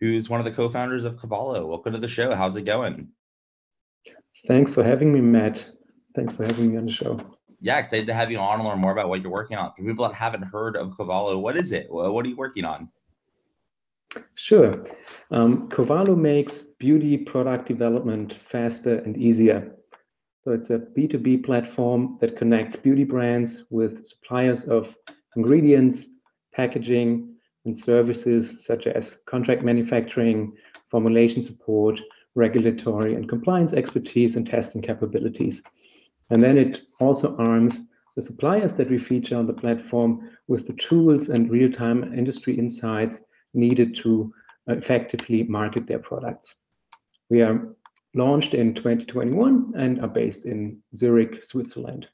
who's one of the co-founders of Covalo. Welcome to the show. How's it going? Thanks for having me, Matt. Thanks for having me on the show. Yeah, excited to have you on and learn more about what you're working on. For people that haven't heard of Covalo, what is it? What are you working on? Sure. Um, Covalo makes beauty product development faster and easier. So it's a B2B platform that connects beauty brands with suppliers of ingredients, packaging, and services such as contract manufacturing, formulation support, regulatory and compliance expertise, and testing capabilities. And then it also arms the suppliers that we feature on the platform with the tools and real-time industry insights needed to effectively market their products. We are launched in 2021 and are based in Zurich, Switzerland.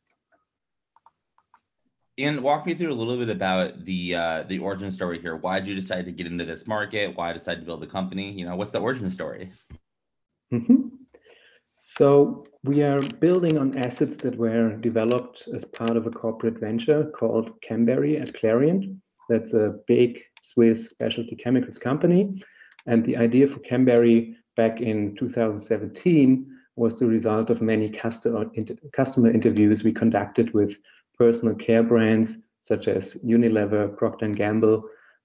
And walk me through a little bit about the uh, the origin story here. Why did you decide to get into this market? Why decide to build a company? You know, what's the origin story? Mm-hmm. So we are building on assets that were developed as part of a corporate venture called Chemberry at Clariant. That's a big Swiss specialty chemicals company. And the idea for Chemberry back in 2017 was the result of many customer, customer interviews we conducted with personal care brands such as Unilever, Procter & Gamble,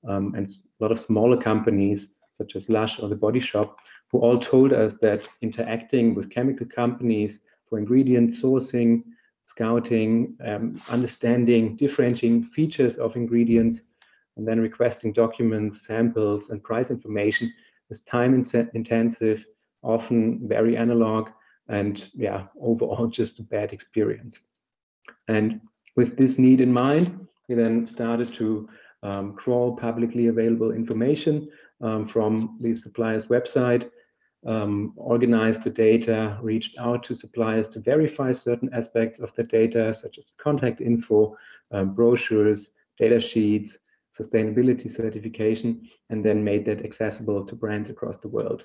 um, and a lot of smaller companies such as Lush or The Body Shop, who all told us that interacting with chemical companies for ingredient sourcing, scouting, um, understanding, differentiating features of ingredients, and then requesting documents, samples, and price information is time intensive, often very analog, and yeah, overall just a bad experience. And with this need in mind, we then started to um, crawl publicly available information um, from the supplier's website, um, organized the data, reached out to suppliers to verify certain aspects of the data, such as contact info, um, brochures, data sheets, sustainability certification, and then made that accessible to brands across the world.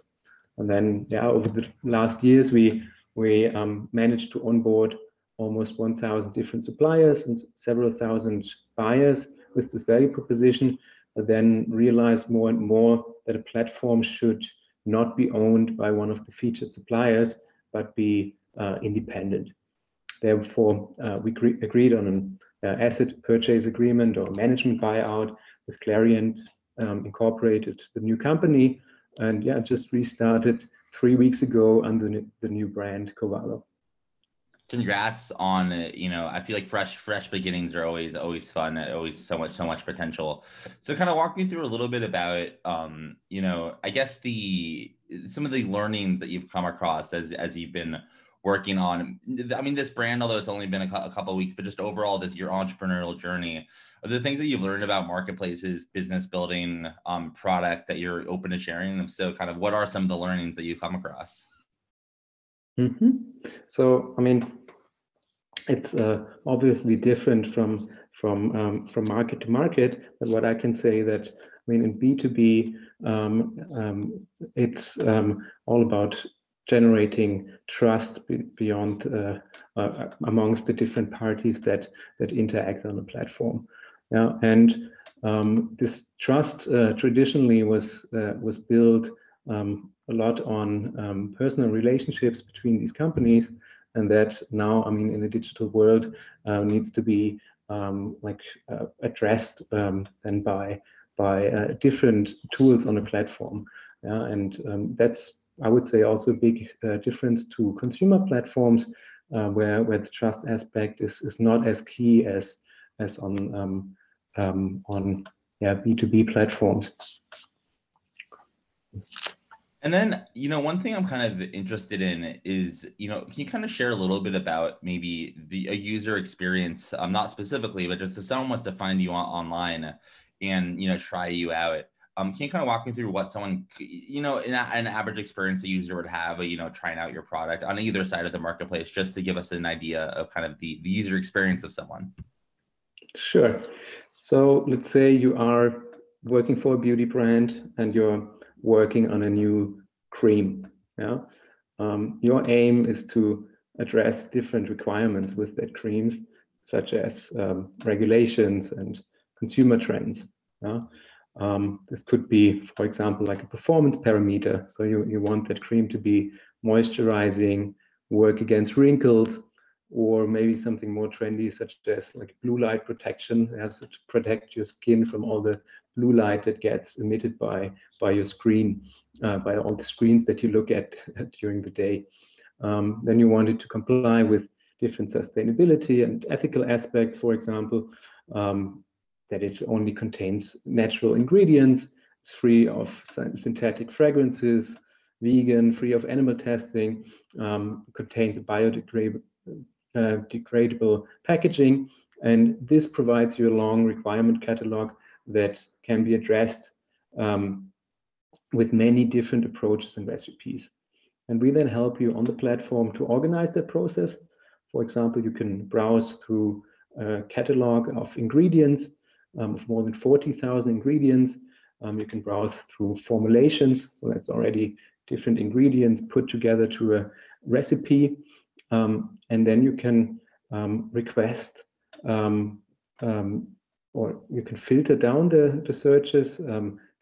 And then, yeah, over the last years, we we um, managed to onboard almost 1,000 different suppliers and several thousand buyers with this value proposition, then realize more and more that a platform should not be owned by one of the featured suppliers, but be uh, independent. Therefore, uh, we agreed on an uh, asset purchase agreement or management buyout with Clariant um, Incorporated, the new company, and yeah, just restarted three weeks ago under the new brand Covalo congrats on you know i feel like fresh fresh beginnings are always always fun always so much so much potential. So kind of walk me through a little bit about um you know i guess the some of the learnings that you've come across as as you've been working on i mean this brand although it's only been a, a couple weeks but just overall this your entrepreneurial journey are the things that you've learned about marketplaces business building um product that you're open to sharing? So kind of what are some of the learnings that you've come across? Mm-hmm. so i mean it's uh, obviously different from from um, from market to market. But what I can say that I mean in B two B, um, um, it's um, all about generating trust beyond uh, uh, amongst the different parties that that interact on the platform. Yeah, and um, this trust uh, traditionally was uh, was built um, a lot on personal relationships between these companies and that now, I mean, in the digital world, uh, needs to be um, like uh, addressed um, then by by uh, different tools on a platform. Yeah, and um, that's I would say also a big uh, difference to consumer platforms uh, where where the trust aspect is is not as key as as on um, um, on yeah B2B platforms. And then, you know, one thing I'm kind of interested in is, you know, can you kind of share a little bit about maybe the a user experience? Um, not specifically, but just if someone wants to find you on, online and you know try you out. Um, can you kind of walk me through what someone, you know, an, an average experience a user would have, you know, trying out your product on either side of the marketplace, just to give us an idea of kind of the, the user experience of someone? Sure. So let's say you are working for a beauty brand and you're working on a new cream. Yeah. Um, your aim is to address different requirements with that creams, such as um, regulations and consumer trends. Yeah. Um, this could be, for example, like a performance parameter. So you, you want that cream to be moisturizing, work against wrinkles, or maybe something more trendy, such as like blue light protection, has to protect your skin from all the blue light that gets emitted by by your screen, uh, by all the screens that you look at during the day. Um, then you wanted to comply with different sustainability and ethical aspects, for example, um, that it only contains natural ingredients, it's free of synthetic fragrances, vegan, free of animal testing, um, contains biodegradable uh, packaging. And this provides you a long requirement catalog that can be addressed um, with many different approaches and recipes. And we then help you on the platform to organize that process. For example, you can browse through a catalog of ingredients um, of more than 40,000 ingredients. Um, you can browse through formulations, so that's already different ingredients put together to a recipe. Um, and then you can um, request um, um, or you can filter down the, the searches,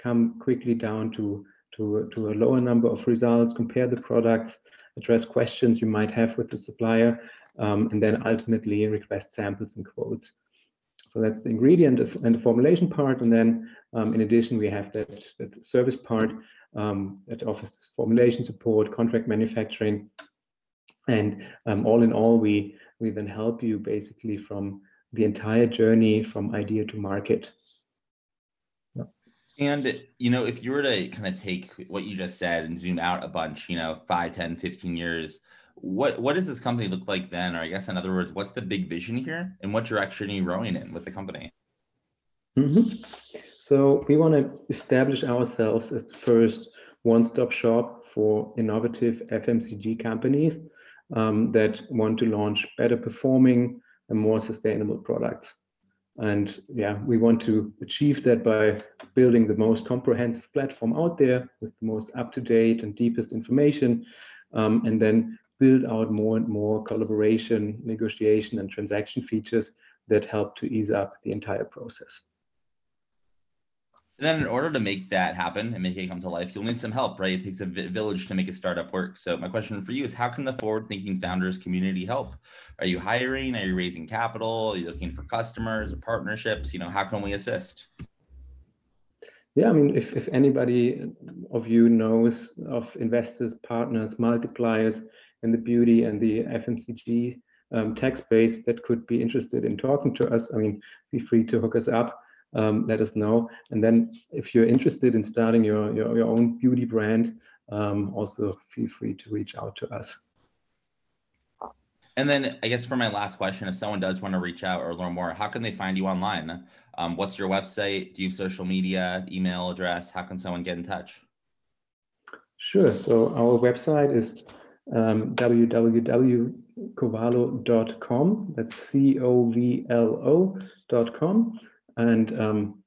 come quickly down to, to, to a lower number of results, compare the products, address questions you might have with the supplier, and then ultimately request samples and quotes. So that's the ingredient and the formulation part. And then um, in addition, we have that, that service part um, that offers formulation support, contract manufacturing. And um, all in all, we, we then help you basically from the entire journey from idea to market. And, you know, if you were to kind of take what you just said and zoom out a bunch, you know, 5, 10, 15 years, what what does this company look like then or i guess in other words what's the big vision here and what direction are you rowing in with the company mm-hmm. so we want to establish ourselves as the first one-stop shop for innovative fmcg companies um, that want to launch better performing more sustainable products and yeah we want to achieve that by building the most comprehensive platform out there with the most up-to-date and deepest information um, and then build out more and more collaboration, negotiation, and transaction features that help to ease up the entire process. And then in order to make that happen and make it come to life, you'll need some help, right? It takes a village to make a startup work. So my question for you is how can the forward thinking founders community help? Are you hiring? Are you raising capital? Are you looking for customers or partnerships? You know, how can we assist? Yeah, I mean, if, if anybody of you knows of investors, partners, multipliers, in the beauty and the FMCG um, tech space that could be interested in talking to us, I mean, be free to hook us up. Um, let us know. And then if you're interested in starting your, your, your own beauty brand, um, also feel free to reach out to us. And then I guess for my last question, if someone does want to reach out or learn more, how can they find you online? Um, what's your website? Do you have social media, email address? How can someone get in touch? Sure. So our website is um, www.covalo.com. That's C O V L O.com. And um,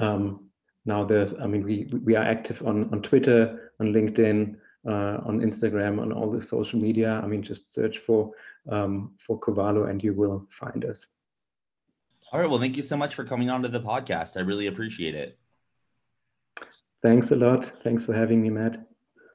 um, now the, I mean, we, we are active on, on Twitter, on LinkedIn, uh, on Instagram, on all the social media. I mean, just search for um, for Covalo and you will find us. All right. Well, thank you so much for coming on to the podcast. I really appreciate it. Thanks a lot. Thanks for having me, Matt.